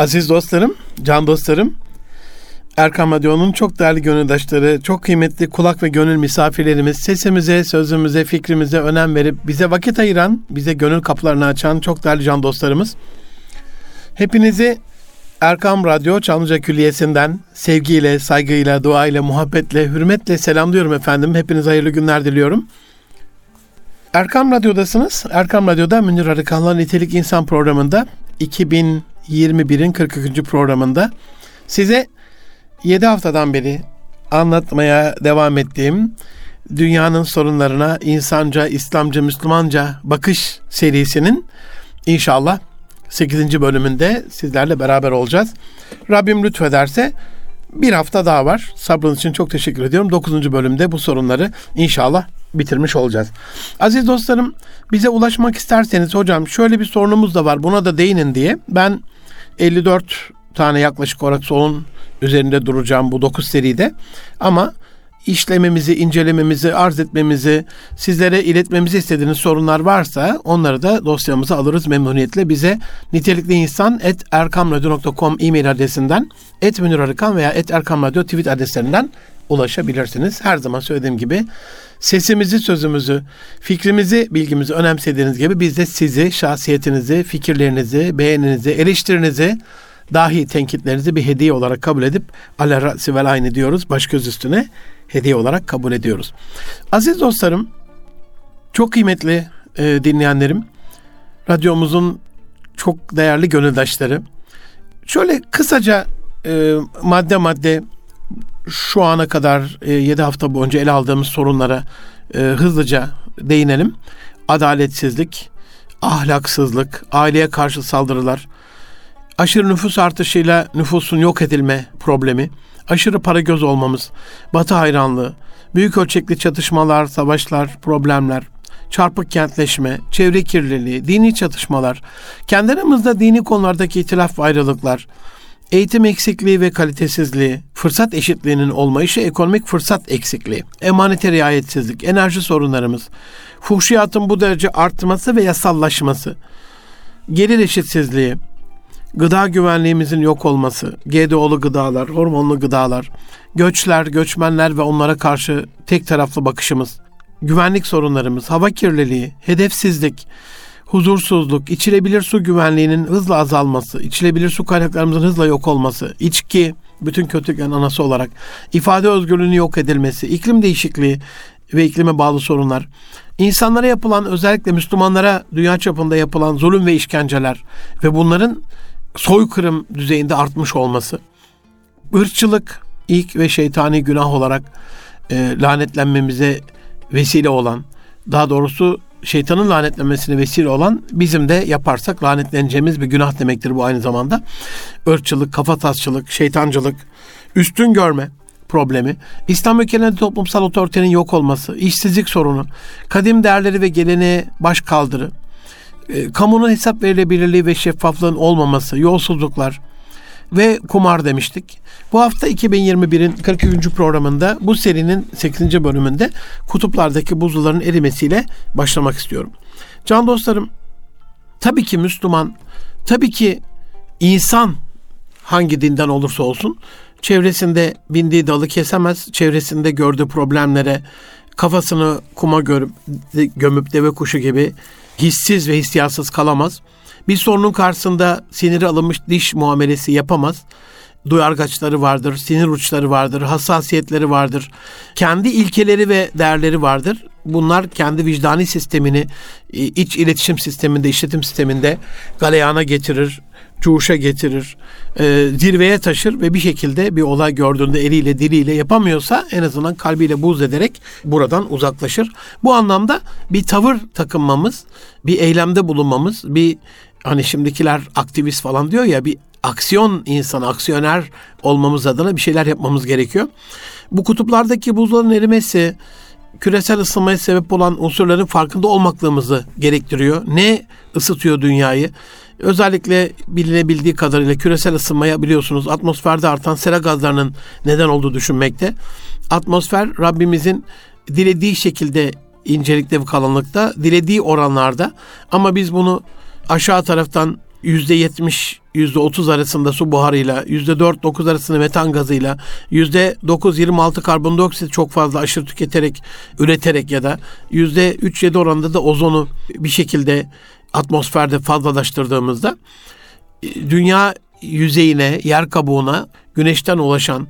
Aziz dostlarım, can dostlarım, Erkam Radyo'nun çok değerli gönüldaşları, çok kıymetli kulak ve gönül misafirlerimiz, sesimize, sözümüze, fikrimize önem verip bize vakit ayıran, bize gönül kapılarını açan çok değerli can dostlarımız. Hepinizi Erkam Radyo Çamlıca Külliyesi'nden sevgiyle, saygıyla, duayla, muhabbetle, hürmetle selamlıyorum efendim. Hepiniz hayırlı günler diliyorum. Erkam Radyo'dasınız. Erkam Radyo'da Münir Arıkan'la Nitelik İnsan programında 2021'in 42. programında size 7 haftadan beri anlatmaya devam ettiğim dünyanın sorunlarına insanca, İslamca, Müslümanca bakış serisinin inşallah 8. bölümünde sizlerle beraber olacağız. Rabbim lütfederse bir hafta daha var. Sabrınız için çok teşekkür ediyorum. 9. bölümde bu sorunları inşallah bitirmiş olacağız. Aziz dostlarım bize ulaşmak isterseniz hocam şöyle bir sorunumuz da var buna da değinin diye ben 54 tane yaklaşık olarak sorun üzerinde duracağım bu 9 seride ama işlememizi, incelememizi, arz etmemizi, sizlere iletmemizi istediğiniz sorunlar varsa onları da dosyamıza alırız memnuniyetle. Bize nitelikli insan et erkamradyo.com e-mail adresinden et veya et erkamradyo tweet adreslerinden ulaşabilirsiniz. Her zaman söylediğim gibi sesimizi, sözümüzü, fikrimizi, bilgimizi önemsediğiniz gibi biz de sizi, şahsiyetinizi, fikirlerinizi, beğeninizi, eleştirinizi, dahi tenkitlerinizi bir hediye olarak kabul edip ala ra'si vel aynı diyoruz. Baş göz üstüne hediye olarak kabul ediyoruz. Aziz dostlarım, çok kıymetli e, dinleyenlerim, radyomuzun çok değerli gönüldaşları. Şöyle kısaca e, madde madde şu ana kadar e, 7 hafta boyunca ele aldığımız sorunlara e, hızlıca değinelim. Adaletsizlik, ahlaksızlık, aileye karşı saldırılar, aşırı nüfus artışıyla nüfusun yok edilme problemi, aşırı para göz olmamız, batı hayranlığı, büyük ölçekli çatışmalar, savaşlar, problemler, çarpık kentleşme, çevre kirliliği, dini çatışmalar, kendi aramızda dini konulardaki itilaf ve ayrılıklar, eğitim eksikliği ve kalitesizliği, fırsat eşitliğinin olmayışı, ekonomik fırsat eksikliği, emanete riayetsizlik, enerji sorunlarımız, fuhşiyatın bu derece artması ve yasallaşması, gelir eşitsizliği, gıda güvenliğimizin yok olması, GDO'lu gıdalar, hormonlu gıdalar, göçler, göçmenler ve onlara karşı tek taraflı bakışımız, güvenlik sorunlarımız, hava kirliliği, hedefsizlik, huzursuzluk, içilebilir su güvenliğinin hızla azalması, içilebilir su kaynaklarımızın hızla yok olması, içki, bütün kötülüklerin anası olarak, ifade özgürlüğünün yok edilmesi, iklim değişikliği ve iklime bağlı sorunlar, insanlara yapılan özellikle Müslümanlara dünya çapında yapılan zulüm ve işkenceler ve bunların soykırım düzeyinde artmış olması, ırkçılık ilk ve şeytani günah olarak e, lanetlenmemize vesile olan, daha doğrusu şeytanın lanetlenmesine vesile olan bizim de yaparsak lanetleneceğimiz bir günah demektir bu aynı zamanda. Irkçılık, kafatasçılık, şeytancılık, üstün görme problemi, İslam ülkelerinde toplumsal otoritenin yok olması, işsizlik sorunu, kadim değerleri ve geleneğe baş kaldırı, e, kamunun hesap verilebilirliği ve şeffaflığın olmaması, yolsuzluklar ve kumar demiştik. Bu hafta 2021'in 43. programında bu serinin 8. bölümünde kutuplardaki buzulların erimesiyle başlamak istiyorum. Can dostlarım, tabii ki Müslüman, tabii ki insan hangi dinden olursa olsun çevresinde bindiği dalı kesemez, çevresinde gördüğü problemlere kafasını kuma görüp, gömüp deve kuşu gibi hissiz ve hissiyatsız kalamaz. Bir sorunun karşısında siniri alınmış diş muamelesi yapamaz. Duyargaçları vardır, sinir uçları vardır, hassasiyetleri vardır. Kendi ilkeleri ve değerleri vardır. Bunlar kendi vicdani sistemini e, iç iletişim sisteminde, işletim sisteminde galeyana getirir, cuşa getirir, e, zirveye taşır ve bir şekilde bir olay gördüğünde eliyle diliyle yapamıyorsa en azından kalbiyle buz ederek buradan uzaklaşır. Bu anlamda bir tavır takınmamız, bir eylemde bulunmamız, bir hani şimdikiler aktivist falan diyor ya bir aksiyon insanı, aksiyoner olmamız adına bir şeyler yapmamız gerekiyor. Bu kutuplardaki buzların erimesi, küresel ısınmaya sebep olan unsurların farkında olmaklığımızı gerektiriyor. Ne ısıtıyor dünyayı? Özellikle bilinebildiği kadarıyla küresel ısınmaya biliyorsunuz atmosferde artan sera gazlarının neden olduğu düşünmekte. Atmosfer Rabbimizin dilediği şekilde incelikte ve kalınlıkta, dilediği oranlarda ama biz bunu aşağı taraftan yüzde yetmiş %30 arasında su buharıyla, %4-9 arasında metan gazıyla, %9-26 karbondioksit çok fazla aşırı tüketerek, üreterek ya da %3-7 oranında da ozonu bir şekilde atmosferde fazlalaştırdığımızda e, dünya yüzeyine, yer kabuğuna güneşten ulaşan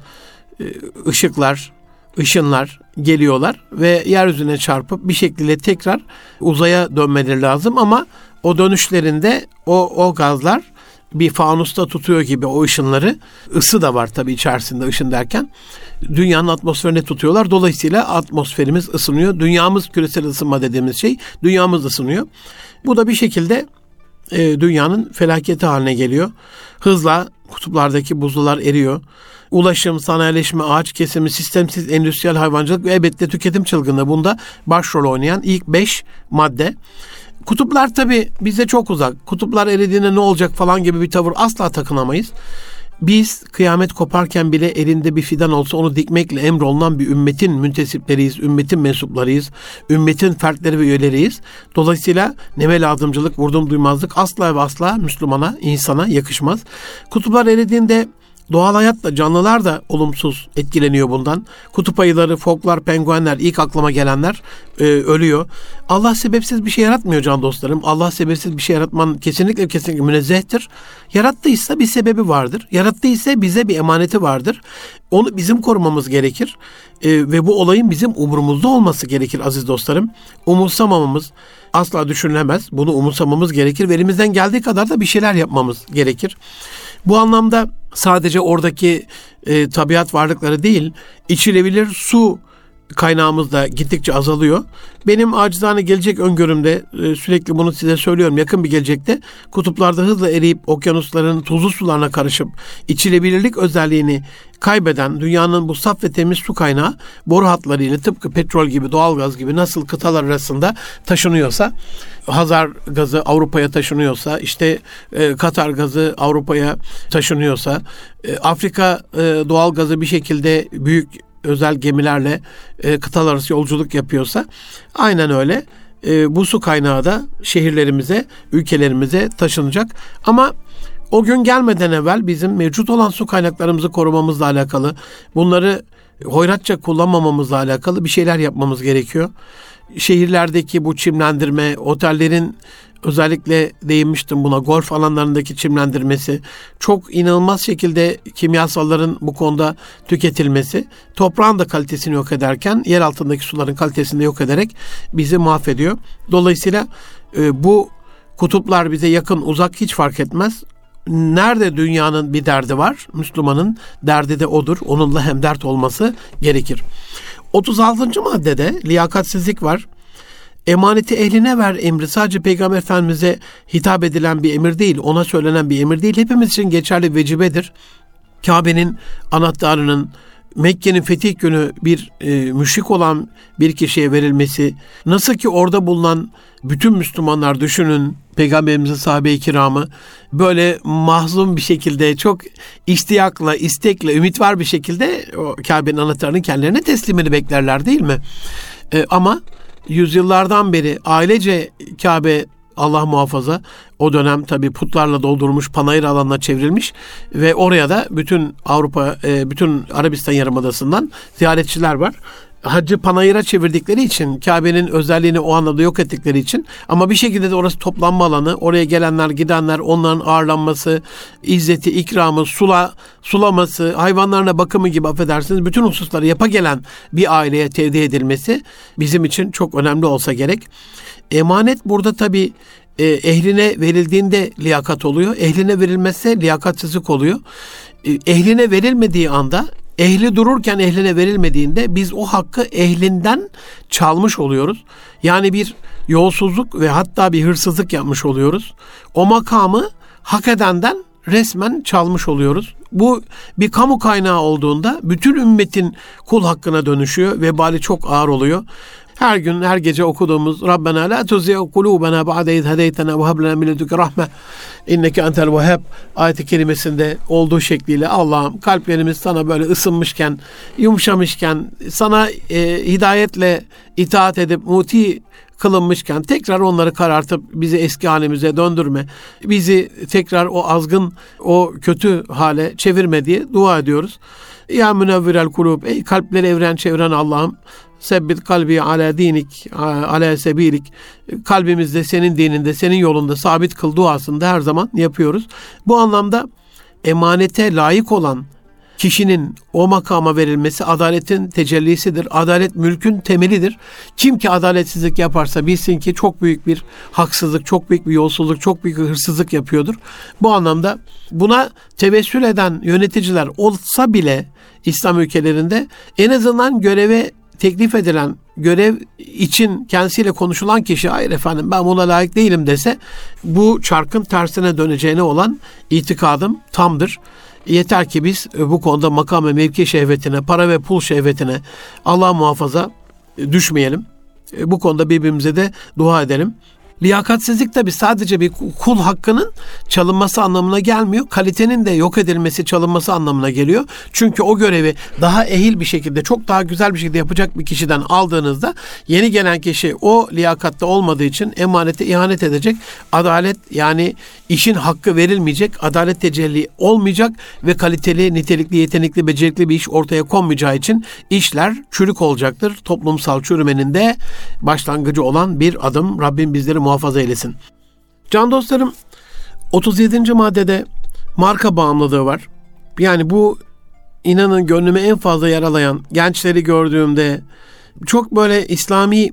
e, ışıklar, ışınlar geliyorlar ve yeryüzüne çarpıp bir şekilde tekrar uzaya dönmeleri lazım ama o dönüşlerinde o, o gazlar bir fanusta tutuyor gibi o ışınları. ısı da var tabii içerisinde ışın derken. Dünyanın atmosferine tutuyorlar. Dolayısıyla atmosferimiz ısınıyor. Dünyamız küresel ısınma dediğimiz şey. Dünyamız ısınıyor. Bu da bir şekilde e, dünyanın felaketi haline geliyor. Hızla kutuplardaki buzullar eriyor. Ulaşım, sanayileşme, ağaç kesimi, sistemsiz endüstriyel hayvancılık ve elbette tüketim çılgınlığı bunda başrol oynayan ilk beş madde. Kutuplar tabi bize çok uzak. Kutuplar eridiğinde ne olacak falan gibi bir tavır asla takınamayız. Biz kıyamet koparken bile elinde bir fidan olsa onu dikmekle emrolunan bir ümmetin müntesipleriyiz, ümmetin mensuplarıyız, ümmetin fertleri ve üyeleriyiz. Dolayısıyla neme lazımcılık, vurdum duymazlık asla ve asla Müslümana, insana yakışmaz. Kutuplar eridiğinde Doğal hayatla canlılar da olumsuz etkileniyor bundan. Kutup ayıları, foklar, penguenler ilk aklıma gelenler e, ölüyor. Allah sebepsiz bir şey yaratmıyor can dostlarım. Allah sebepsiz bir şey yaratman kesinlikle kesinlikle münezzehtir. Yarattıysa bir sebebi vardır. Yarattıysa bize bir emaneti vardır. Onu bizim korumamız gerekir. E, ve bu olayın bizim umurumuzda olması gerekir aziz dostlarım. Umursamamamız asla düşünülemez. Bunu umursamamız gerekir ve elimizden geldiği kadar da bir şeyler yapmamız gerekir. Bu anlamda sadece oradaki e, tabiat varlıkları değil, içilebilir su kaynağımız da gittikçe azalıyor. Benim acizane gelecek öngörümde e, sürekli bunu size söylüyorum. Yakın bir gelecekte kutuplarda hızla eriyip okyanusların tuzlu sularına karışıp içilebilirlik özelliğini kaybeden dünyanın bu saf ve temiz su kaynağı boru hatlarıyla tıpkı petrol gibi doğalgaz gibi nasıl kıtalar arasında taşınıyorsa Hazar gazı Avrupa'ya taşınıyorsa işte e, Katar gazı Avrupa'ya taşınıyorsa e, Afrika e, doğal gazı bir şekilde büyük özel gemilerle e, kıtalar arası yolculuk yapıyorsa aynen öyle e, bu su kaynağı da şehirlerimize, ülkelerimize taşınacak. Ama o gün gelmeden evvel bizim mevcut olan su kaynaklarımızı korumamızla alakalı, bunları hoyratça kullanmamamızla alakalı bir şeyler yapmamız gerekiyor. Şehirlerdeki bu çimlendirme, otellerin özellikle değinmiştim buna golf alanlarındaki çimlendirmesi çok inanılmaz şekilde kimyasalların bu konuda tüketilmesi toprağın da kalitesini yok ederken yer altındaki suların kalitesini de yok ederek bizi mahvediyor. Dolayısıyla e, bu kutuplar bize yakın uzak hiç fark etmez. Nerede dünyanın bir derdi var, Müslümanın derdi de odur. Onunla hem dert olması gerekir. 36. maddede liyakatsizlik var. Emaneti ehline ver emri sadece Peygamber Efendimiz'e hitap edilen bir emir değil, ona söylenen bir emir değil. Hepimiz için geçerli vecibedir. Kabe'nin anahtarının Mekke'nin fetih günü bir e, müşrik olan bir kişiye verilmesi, nasıl ki orada bulunan bütün Müslümanlar düşünün Peygamberimizin sahabe-i kiramı böyle mahzun bir şekilde çok istiyakla, istekle, ümit var bir şekilde o Kabe'nin anahtarının kendilerine teslimini beklerler değil mi? E, ama yüzyıllardan beri ailece Kabe Allah muhafaza o dönem tabi putlarla doldurmuş panayır alanına çevrilmiş ve oraya da bütün Avrupa e, bütün Arabistan Yarımadası'ndan ziyaretçiler var hacı panayıra çevirdikleri için Kabe'nin özelliğini o anlamda yok ettikleri için ama bir şekilde de orası toplanma alanı oraya gelenler gidenler onların ağırlanması izzeti ikramı sula sulaması hayvanlarına bakımı gibi affedersiniz bütün hususları yapa gelen bir aileye tevdi edilmesi bizim için çok önemli olsa gerek. Emanet burada tabi e, ehline verildiğinde liyakat oluyor. Ehline verilmezse liyakatsızlık oluyor. E, ehline verilmediği anda ehli dururken ehline verilmediğinde biz o hakkı ehlinden çalmış oluyoruz. Yani bir yolsuzluk ve hatta bir hırsızlık yapmış oluyoruz. O makamı hak edenden resmen çalmış oluyoruz. Bu bir kamu kaynağı olduğunda bütün ümmetin kul hakkına dönüşüyor. Vebali çok ağır oluyor. Her gün her gece okuduğumuz Rabbena la tuzi'u kulubena ba'de iz hedeytena ve hab lana min ledunke rahme inneke entel vehhab ayeti kelimesinde olduğu şekliyle Allah'ım kalplerimiz sana böyle ısınmışken, yumuşamışken sana e, hidayetle itaat edip muti kılınmışken tekrar onları karartıp bizi eski halimize döndürme. Bizi tekrar o azgın, o kötü hale çevirme diye dua ediyoruz. Ya münevvirel kulub, ey kalpleri evren çeviren Allah'ım Sebbit kalbi ala dinik, ala sebilik. Kalbimizde senin dininde, senin yolunda sabit kıl duasını da her zaman yapıyoruz. Bu anlamda emanete layık olan kişinin o makama verilmesi adaletin tecellisidir. Adalet mülkün temelidir. Kim ki adaletsizlik yaparsa bilsin ki çok büyük bir haksızlık, çok büyük bir yolsuzluk, çok büyük bir hırsızlık yapıyordur. Bu anlamda buna tevessül eden yöneticiler olsa bile İslam ülkelerinde en azından göreve teklif edilen görev için kendisiyle konuşulan kişi hayır efendim ben buna layık değilim dese bu çarkın tersine döneceğine olan itikadım tamdır. Yeter ki biz bu konuda makam ve mevki şehvetine, para ve pul şehvetine Allah muhafaza düşmeyelim. Bu konuda birbirimize de dua edelim. Liyakatsizlik tabi sadece bir kul hakkının çalınması anlamına gelmiyor. Kalitenin de yok edilmesi, çalınması anlamına geliyor. Çünkü o görevi daha ehil bir şekilde, çok daha güzel bir şekilde yapacak bir kişiden aldığınızda yeni gelen kişi o liyakatta olmadığı için emanete ihanet edecek. Adalet yani işin hakkı verilmeyecek, adalet tecelli olmayacak ve kaliteli, nitelikli, yetenekli, becerikli bir iş ortaya konmayacağı için işler çürük olacaktır. Toplumsal çürümenin de başlangıcı olan bir adım. Rabbim bizleri muhafaza eylesin. Can dostlarım 37. maddede marka bağımlılığı var. Yani bu inanın gönlümü en fazla yaralayan gençleri gördüğümde çok böyle İslami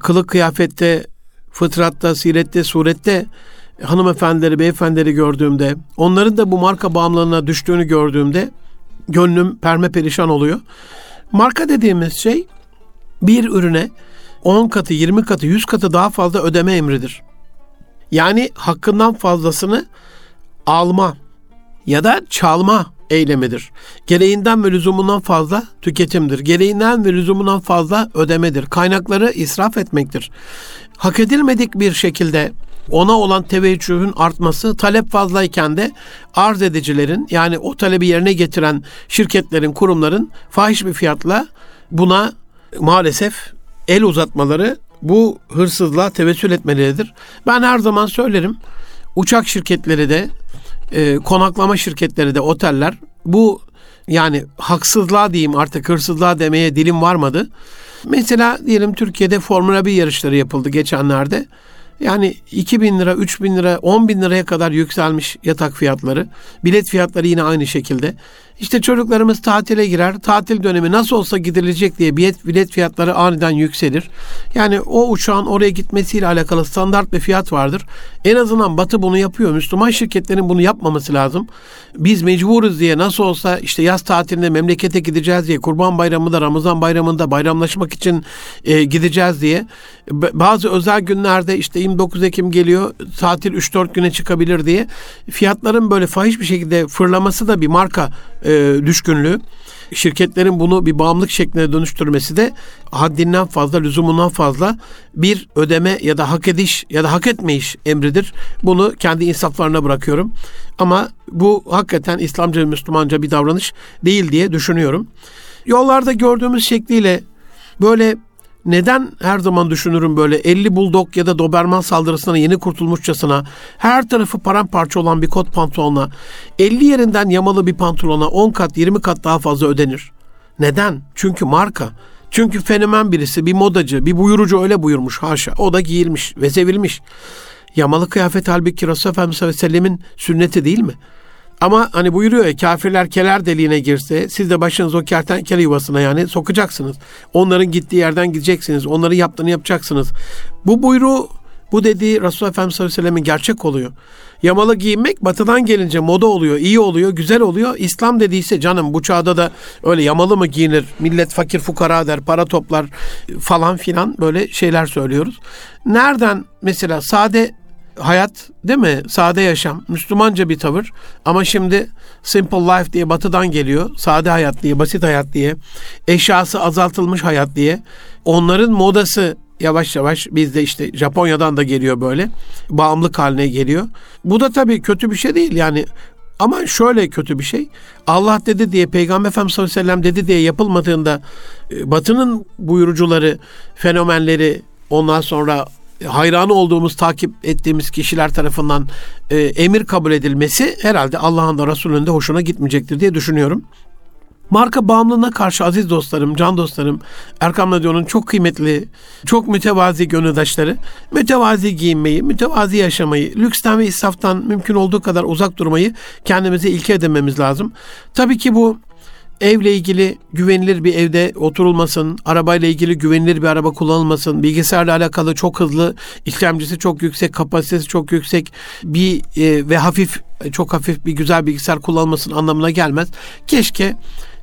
kılık kıyafette, fıtratta, sirette, surette hanımefendileri, beyefendileri gördüğümde, onların da bu marka bağımlılığına düştüğünü gördüğümde gönlüm perme perişan oluyor. Marka dediğimiz şey bir ürüne 10 katı, 20 katı, 100 katı daha fazla ödeme emridir. Yani hakkından fazlasını alma ya da çalma eylemidir. Gereğinden ve lüzumundan fazla tüketimdir. Gereğinden ve lüzumundan fazla ödemedir. Kaynakları israf etmektir. Hak edilmedik bir şekilde ona olan teveccühün artması talep fazlayken de arz edicilerin yani o talebi yerine getiren şirketlerin, kurumların fahiş bir fiyatla buna maalesef el uzatmaları bu hırsızlığa tevessül etmeleridir. Ben her zaman söylerim uçak şirketleri de e, konaklama şirketleri de oteller bu yani haksızlığa diyeyim artık hırsızlığa demeye dilim varmadı. Mesela diyelim Türkiye'de Formula 1 yarışları yapıldı geçenlerde. Yani 2 bin lira, 3 bin lira, 10 bin liraya kadar yükselmiş yatak fiyatları. Bilet fiyatları yine aynı şekilde. İşte çocuklarımız tatile girer. Tatil dönemi nasıl olsa gidilecek diye bilet, bilet fiyatları aniden yükselir. Yani o uçağın oraya gitmesiyle alakalı standart bir fiyat vardır. En azından Batı bunu yapıyor. Müslüman şirketlerin bunu yapmaması lazım. Biz mecburuz diye nasıl olsa işte yaz tatilinde memlekete gideceğiz diye Kurban Bayramı'nda Ramazan Bayramı'nda bayramlaşmak için e, gideceğiz diye bazı özel günlerde işte 29 Ekim geliyor tatil 3-4 güne çıkabilir diye fiyatların böyle fahiş bir şekilde fırlaması da bir marka e, düşkünlüğü. Şirketlerin bunu bir bağımlılık şekline dönüştürmesi de haddinden fazla, lüzumundan fazla bir ödeme ya da hak ediş ya da hak etmeyiş emridir. Bunu kendi insaflarına bırakıyorum. Ama bu hakikaten İslamca Müslümanca bir davranış değil diye düşünüyorum. Yollarda gördüğümüz şekliyle böyle neden her zaman düşünürüm böyle 50 buldog ya da doberman saldırısına yeni kurtulmuşçasına her tarafı paramparça olan bir kot pantolona 50 yerinden yamalı bir pantolona 10 kat 20 kat daha fazla ödenir. Neden? Çünkü marka. Çünkü fenomen birisi, bir modacı, bir buyurucu öyle buyurmuş haşa. O da giyilmiş ve sevilmiş. Yamalı kıyafet halbuki Resulullah Efendimiz Aleyhisselam'ın sünneti değil mi? Ama hani buyuruyor ya kafirler keler deliğine girse siz de başınız o kertenkele yuvasına yani sokacaksınız. Onların gittiği yerden gideceksiniz. Onların yaptığını yapacaksınız. Bu buyruğu bu dediği Resulullah Efendimiz sallallahu aleyhi ve sellem'in gerçek oluyor. Yamalı giyinmek batıdan gelince moda oluyor, iyi oluyor, güzel oluyor. İslam dediyse canım bu çağda da öyle yamalı mı giyinir? Millet fakir fukara der, para toplar falan filan böyle şeyler söylüyoruz. Nereden mesela sade hayat değil mi? Sade yaşam, Müslümanca bir tavır. Ama şimdi simple life diye batıdan geliyor. Sade hayat diye, basit hayat diye. Eşyası azaltılmış hayat diye. Onların modası yavaş yavaş bizde işte Japonya'dan da geliyor böyle. Bağımlılık haline geliyor. Bu da tabii kötü bir şey değil. Yani ama şöyle kötü bir şey. Allah dedi diye Peygamber Efendimiz sallallahu aleyhi ve sellem dedi diye yapılmadığında e, Batı'nın buyurucuları, fenomenleri ondan sonra hayranı olduğumuz, takip ettiğimiz kişiler tarafından e, emir kabul edilmesi herhalde Allah'ın da Resulü'nün de hoşuna gitmeyecektir diye düşünüyorum. Marka bağımlılığına karşı aziz dostlarım, can dostlarım, Erkam Radyo'nun çok kıymetli, çok mütevazi gönüldaşları, mütevazi giyinmeyi, mütevazi yaşamayı, lüksten ve israftan mümkün olduğu kadar uzak durmayı kendimize ilke edinmemiz lazım. Tabii ki bu evle ilgili güvenilir bir evde oturulmasın, arabayla ilgili güvenilir bir araba kullanılmasın, bilgisayarla alakalı çok hızlı, işlemcisi çok yüksek, kapasitesi çok yüksek bir e, ve hafif, çok hafif bir güzel bilgisayar kullanılmasın anlamına gelmez. Keşke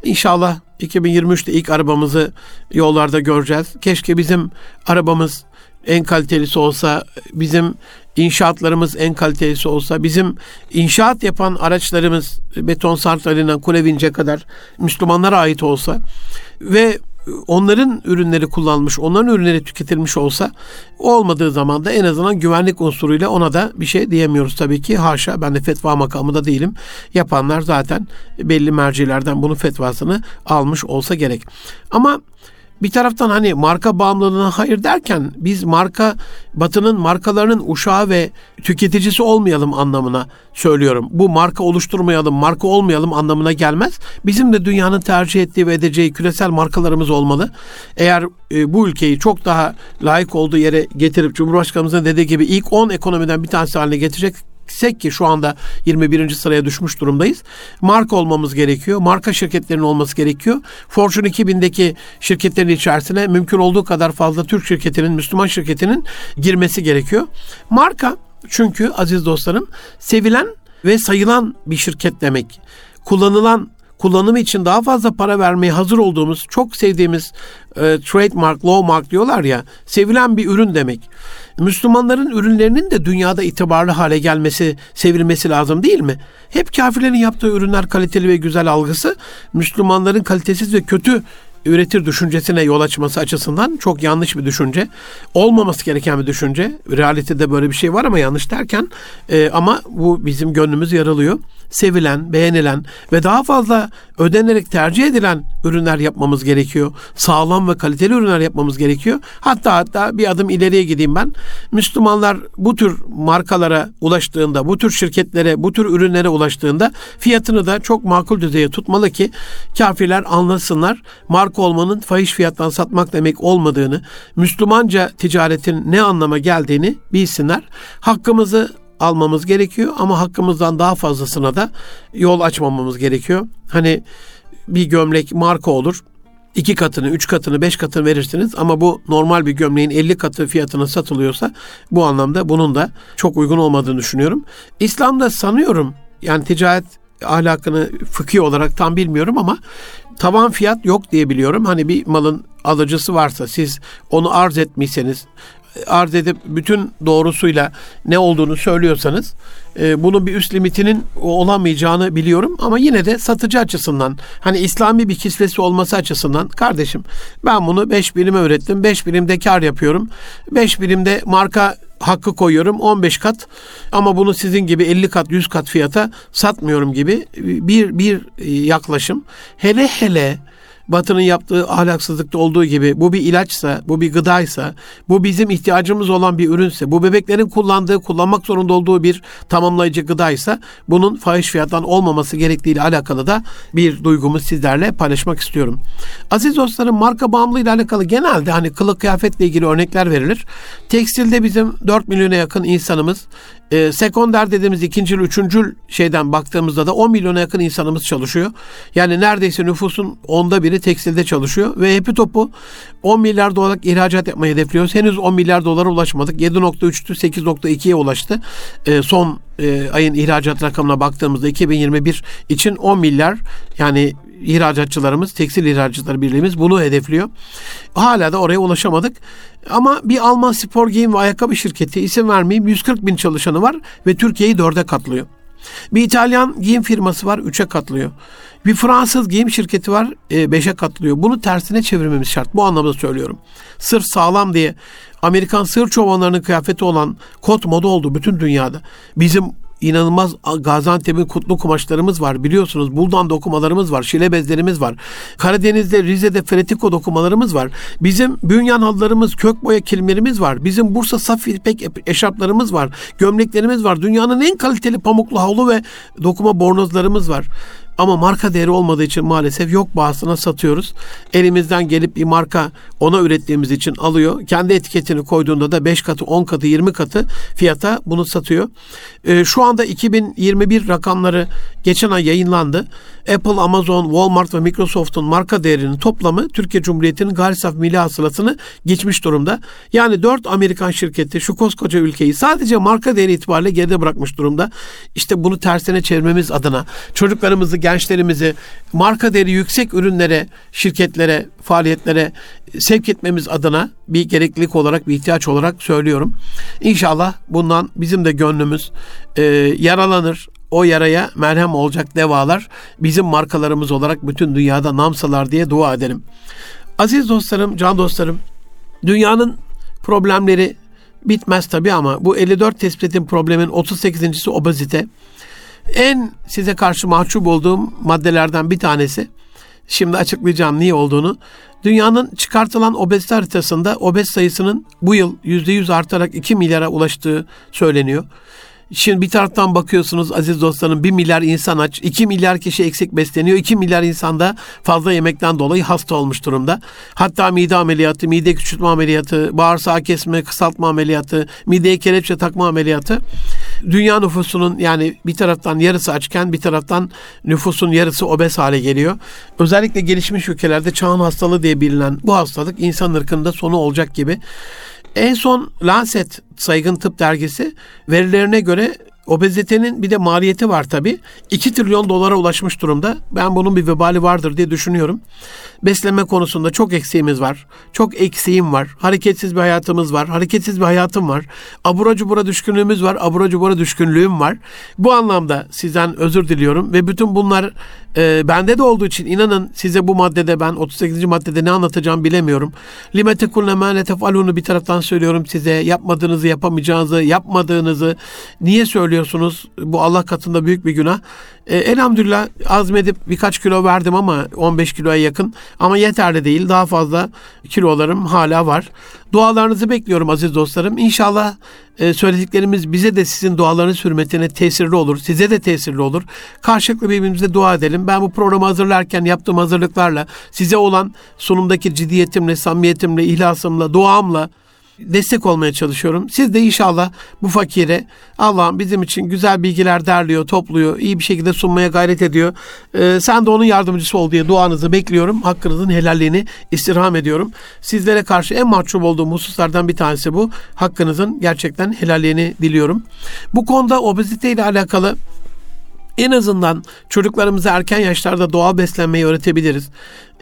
İnşallah 2023'te ilk arabamızı yollarda göreceğiz. Keşke bizim arabamız en kalitelisi olsa, bizim inşaatlarımız en kalitelisi olsa, bizim inşaat yapan araçlarımız beton sartlarından kule kadar Müslümanlara ait olsa ve onların ürünleri kullanmış, onların ürünleri tüketilmiş olsa olmadığı zaman da en azından güvenlik unsuruyla ona da bir şey diyemiyoruz tabii ki. Haşa ben de fetva makamında değilim. Yapanlar zaten belli mercilerden bunun fetvasını almış olsa gerek. Ama bir taraftan hani marka bağımlılığına hayır derken biz marka batının markalarının uşağı ve tüketicisi olmayalım anlamına söylüyorum. Bu marka oluşturmayalım, marka olmayalım anlamına gelmez. Bizim de dünyanın tercih ettiği ve edeceği küresel markalarımız olmalı. Eğer e, bu ülkeyi çok daha layık olduğu yere getirip Cumhurbaşkanımızın dediği gibi ilk 10 ekonomiden bir tanesi haline getirecek yüksek ki şu anda 21. sıraya düşmüş durumdayız. Marka olmamız gerekiyor. Marka şirketlerinin olması gerekiyor. Fortune 2000'deki şirketlerin içerisine mümkün olduğu kadar fazla Türk şirketinin, Müslüman şirketinin girmesi gerekiyor. Marka çünkü aziz dostlarım sevilen ve sayılan bir şirket demek. Kullanılan kullanımı için daha fazla para vermeye hazır olduğumuz, çok sevdiğimiz e, trademark, law mark diyorlar ya, sevilen bir ürün demek. Müslümanların ürünlerinin de dünyada itibarlı hale gelmesi, sevilmesi lazım değil mi? Hep kafirlerin yaptığı ürünler kaliteli ve güzel algısı, Müslümanların kalitesiz ve kötü üretir düşüncesine yol açması açısından çok yanlış bir düşünce. Olmaması gereken bir düşünce. Realitede böyle bir şey var ama yanlış derken e, ama bu bizim gönlümüz yaralıyor. Sevilen, beğenilen ve daha fazla ödenerek tercih edilen ürünler yapmamız gerekiyor. Sağlam ve kaliteli ürünler yapmamız gerekiyor. Hatta hatta bir adım ileriye gideyim ben. Müslümanlar bu tür markalara ulaştığında, bu tür şirketlere, bu tür ürünlere ulaştığında fiyatını da çok makul düzeye tutmalı ki kafirler anlasınlar. Marka olmanın fahiş fiyattan satmak demek olmadığını, Müslümanca ticaretin ne anlama geldiğini bilsinler. Hakkımızı almamız gerekiyor ama hakkımızdan daha fazlasına da yol açmamamız gerekiyor. Hani bir gömlek marka olur. iki katını, üç katını, beş katını verirsiniz ama bu normal bir gömleğin 50 katı fiyatına satılıyorsa bu anlamda bunun da çok uygun olmadığını düşünüyorum. İslam'da sanıyorum yani ticaret ahlakını fıkhi olarak tam bilmiyorum ama taban fiyat yok diye biliyorum. Hani bir malın alıcısı varsa siz onu arz etmişseniz arz edip bütün doğrusuyla ne olduğunu söylüyorsanız e, bunun bir üst limitinin olamayacağını biliyorum. Ama yine de satıcı açısından hani İslami bir kisvesi olması açısından kardeşim ben bunu 5 birime ürettim 5 birimde kar yapıyorum 5 birimde marka hakkı koyuyorum 15 kat ama bunu sizin gibi 50 kat 100 kat fiyata satmıyorum gibi bir bir yaklaşım. Hele hele Batı'nın yaptığı ahlaksızlıkta olduğu gibi bu bir ilaçsa, bu bir gıdaysa, bu bizim ihtiyacımız olan bir ürünse, bu bebeklerin kullandığı, kullanmak zorunda olduğu bir tamamlayıcı gıdaysa bunun fahiş fiyattan olmaması gerektiği ile alakalı da bir duygumu sizlerle paylaşmak istiyorum. Aziz dostlarım marka bağımlılığı ile alakalı genelde hani kılık kıyafetle ilgili örnekler verilir. Tekstilde bizim 4 milyona yakın insanımız e, sekonder dediğimiz ikinci, üçüncü şeyden baktığımızda da 10 milyona yakın insanımız çalışıyor. Yani neredeyse nüfusun onda biri tekstilde çalışıyor ve hepi topu 10 milyar dolarlık ihracat yapmayı hedefliyoruz. Henüz 10 milyar dolara ulaşmadık. 7.3'tü 8.2'ye ulaştı. E, son e, ayın ihracat rakamına baktığımızda 2021 için 10 milyar yani ihracatçılarımız, tekstil ihracatçıları birliğimiz bunu hedefliyor. Hala da oraya ulaşamadık. Ama bir Alman spor giyim ve ayakkabı şirketi isim vermeyeyim 140 bin çalışanı var ve Türkiye'yi dörde katlıyor. Bir İtalyan giyim firması var üçe katlıyor. Bir Fransız giyim şirketi var e, beşe katlıyor. Bunu tersine çevirmemiz şart. Bu anlamda söylüyorum. Sırf sağlam diye Amerikan sığır çobanlarının kıyafeti olan kot moda oldu bütün dünyada. Bizim inanılmaz Gaziantep'in kutlu kumaşlarımız var. Biliyorsunuz buldan dokumalarımız var. Şile bezlerimiz var. Karadeniz'de, Rize'de Fretiko dokumalarımız var. Bizim bünyan halılarımız, kök boya kilimlerimiz var. Bizim Bursa saf ipek eşarplarımız var. Gömleklerimiz var. Dünyanın en kaliteli pamuklu havlu ve dokuma bornozlarımız var. Ama marka değeri olmadığı için maalesef yok bahasına satıyoruz. Elimizden gelip bir marka ona ürettiğimiz için alıyor. Kendi etiketini koyduğunda da 5 katı, 10 katı, 20 katı fiyata bunu satıyor. Ee, şu anda 2021 rakamları geçen ay yayınlandı. Apple, Amazon, Walmart ve Microsoft'un marka değerinin toplamı Türkiye Cumhuriyeti'nin gayri saf milli hasılasını geçmiş durumda. Yani 4 Amerikan şirketi şu koskoca ülkeyi sadece marka değeri itibariyle geride bırakmış durumda. İşte bunu tersine çevirmemiz adına çocuklarımızı gençlerimizi marka değeri yüksek ürünlere, şirketlere, faaliyetlere sevk etmemiz adına bir gereklilik olarak, bir ihtiyaç olarak söylüyorum. İnşallah bundan bizim de gönlümüz e, yaralanır. O yaraya merhem olacak devalar bizim markalarımız olarak bütün dünyada namsalar diye dua edelim. Aziz dostlarım, can dostlarım, dünyanın problemleri bitmez tabi ama bu 54 tespitin problemin 38.si obezite. En size karşı mahcup olduğum maddelerden bir tanesi, şimdi açıklayacağım niye olduğunu. Dünyanın çıkartılan obezite haritasında obez sayısının bu yıl %100 artarak 2 milyara ulaştığı söyleniyor. Şimdi bir taraftan bakıyorsunuz aziz dostlarım 1 milyar insan aç, 2 milyar kişi eksik besleniyor. 2 milyar insan da fazla yemekten dolayı hasta olmuş durumda. Hatta mide ameliyatı, mide küçültme ameliyatı, bağırsağı kesme, kısaltma ameliyatı, mideye kelepçe takma ameliyatı. Dünya nüfusunun yani bir taraftan yarısı açken bir taraftan nüfusun yarısı obez hale geliyor. Özellikle gelişmiş ülkelerde çağın hastalığı diye bilinen bu hastalık insan ırkında sonu olacak gibi. En son Lancet Saygın Tıp Dergisi verilerine göre obezitenin bir de maliyeti var tabi. 2 trilyon dolara ulaşmış durumda. Ben bunun bir vebali vardır diye düşünüyorum. Beslenme konusunda çok eksiğimiz var. Çok eksiğim var. Hareketsiz bir hayatımız var. Hareketsiz bir hayatım var. Abura cubura düşkünlüğümüz var. Abura cubura düşkünlüğüm var. Bu anlamda sizden özür diliyorum ve bütün bunlar e, bende de olduğu için inanın size bu maddede ben 38. maddede ne anlatacağım bilemiyorum. Limete kulne ma tefalunu bir taraftan söylüyorum size. Yapmadığınızı yapamayacağınızı, yapmadığınızı niye söylüyorsunuz? Bu Allah katında büyük bir günah. E, elhamdülillah azmedip birkaç kilo verdim ama 15 kiloya yakın. Ama yeterli değil. Daha fazla kilolarım hala var. Dualarınızı bekliyorum aziz dostlarım. İnşallah e, söylediklerimiz bize de sizin dualarınız hürmetine tesirli olur. Size de tesirli olur. Karşılıklı birbirimize dua edelim. Ben bu programı hazırlarken yaptığım hazırlıklarla size olan sunumdaki ciddiyetimle, samimiyetimle, ihlasımla, duamla destek olmaya çalışıyorum. Siz de inşallah bu fakire Allah'ım bizim için güzel bilgiler derliyor, topluyor, iyi bir şekilde sunmaya gayret ediyor. Ee, sen de onun yardımcısı ol diye duanızı bekliyorum. Hakkınızın helalliğini istirham ediyorum. Sizlere karşı en mahcup olduğum hususlardan bir tanesi bu. Hakkınızın gerçekten helalliğini diliyorum. Bu konuda obezite ile alakalı en azından çocuklarımıza erken yaşlarda doğal beslenmeyi öğretebiliriz.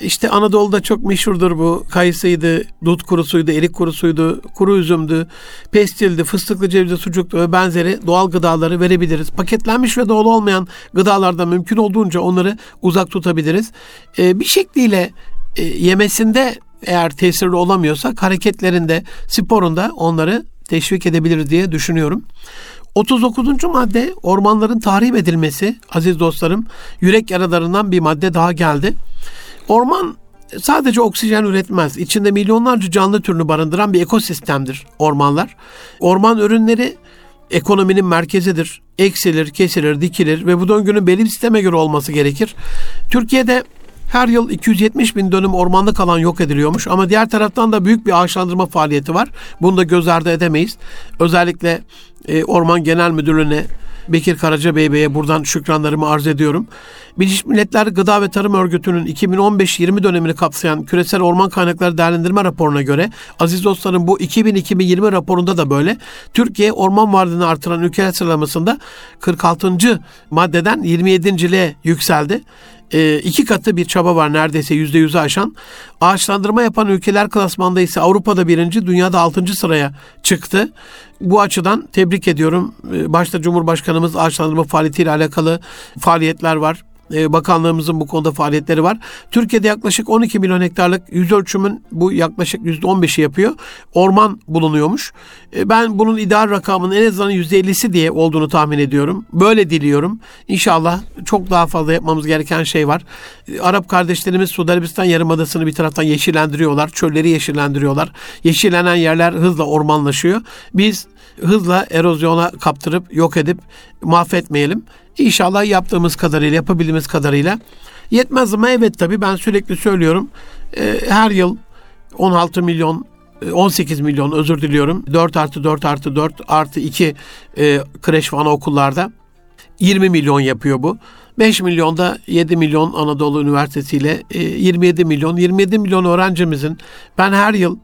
İşte Anadolu'da çok meşhurdur bu. Kayısıydı, dut kurusuydu, erik kurusuydu, kuru üzümdü, pestildi, fıstıklı cevizli sucuktu ve benzeri doğal gıdaları verebiliriz. Paketlenmiş ve doğal olmayan gıdalardan mümkün olduğunca onları uzak tutabiliriz. Ee, bir şekliyle e, yemesinde eğer tesirli olamıyorsak hareketlerinde, sporunda onları teşvik edebiliriz diye düşünüyorum. 39. madde ormanların tahrip edilmesi aziz dostlarım yürek yaralarından bir madde daha geldi. Orman sadece oksijen üretmez. İçinde milyonlarca canlı türünü barındıran bir ekosistemdir ormanlar. Orman ürünleri ekonominin merkezidir. Eksilir, kesilir, dikilir ve bu döngünün belli bir sisteme göre olması gerekir. Türkiye'de her yıl 270 bin dönüm ormanlık alan yok ediliyormuş ama diğer taraftan da büyük bir ağaçlandırma faaliyeti var. Bunu da göz ardı edemeyiz. Özellikle e, Orman Genel Müdürlüğü'ne Bekir Karaca Bey Bey'e buradan şükranlarımı arz ediyorum. Birleşmiş Milletler Gıda ve Tarım Örgütü'nün 2015-20 dönemini kapsayan Küresel Orman Kaynakları Değerlendirme raporuna göre aziz dostlarım bu 2000-2020 raporunda da böyle. Türkiye orman varlığını artıran ülkeler sıralamasında 46. maddeden 27.liğe yükseldi e, iki katı bir çaba var neredeyse yüzde yüzü aşan. Ağaçlandırma yapan ülkeler klasmanda ise Avrupa'da birinci, dünyada altıncı sıraya çıktı. Bu açıdan tebrik ediyorum. Ee, başta Cumhurbaşkanımız ağaçlandırma faaliyetiyle alakalı faaliyetler var. E, bakanlığımızın bu konuda faaliyetleri var. Türkiye'de yaklaşık 12 milyon hektarlık yüz ölçümün bu yaklaşık %15'i yapıyor. Orman bulunuyormuş. E, ben bunun ideal rakamının en azından %50'si diye olduğunu tahmin ediyorum. Böyle diliyorum. İnşallah çok daha fazla yapmamız gereken şey var. E, Arap kardeşlerimiz Suudi Arabistan Yarımadası'nı bir taraftan yeşillendiriyorlar. Çölleri yeşillendiriyorlar. Yeşillenen yerler hızla ormanlaşıyor. Biz hızla erozyona kaptırıp yok edip mahvetmeyelim. İnşallah yaptığımız kadarıyla, yapabildiğimiz kadarıyla. Yetmez ama evet tabii ben sürekli söylüyorum. E, her yıl 16 milyon 18 e, milyon özür diliyorum. 4 artı 4 artı 4 artı 2 e, kreş ve anaokullarda 20 milyon yapıyor bu. 5 milyonda 7 milyon Anadolu Üniversitesi ile e, 27 milyon. 27 milyon öğrencimizin ben her yıl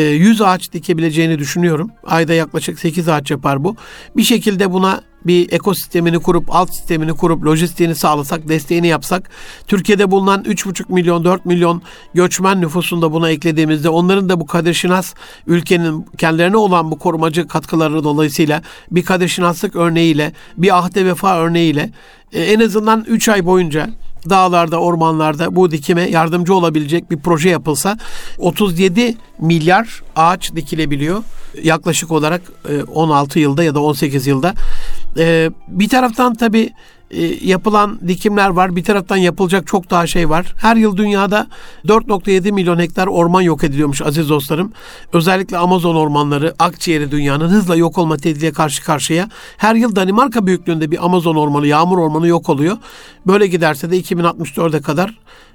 100 e, ağaç dikebileceğini düşünüyorum. Ayda yaklaşık 8 ağaç yapar bu. Bir şekilde buna bir ekosistemini kurup, alt sistemini kurup, lojistiğini sağlasak, desteğini yapsak, Türkiye'de bulunan 3,5 milyon, 4 milyon göçmen nüfusunda buna eklediğimizde onların da bu Kadir Şinas ülkenin kendilerine olan bu korumacı katkıları dolayısıyla bir Kadir Şinaslık örneğiyle, bir ahde vefa örneğiyle e, en azından 3 ay boyunca dağlarda, ormanlarda bu dikime yardımcı olabilecek bir proje yapılsa 37 milyar ağaç dikilebiliyor. Yaklaşık olarak 16 e, yılda ya da 18 yılda. E, bir taraftan tabii yapılan dikimler var. Bir taraftan yapılacak çok daha şey var. Her yıl dünyada 4.7 milyon hektar orman yok ediliyormuş aziz dostlarım. Özellikle Amazon ormanları, akciğeri dünyanın hızla yok olma tehdidiyle karşı karşıya. Her yıl Danimarka büyüklüğünde bir Amazon ormanı, yağmur ormanı yok oluyor. Böyle giderse de 2064'e kadar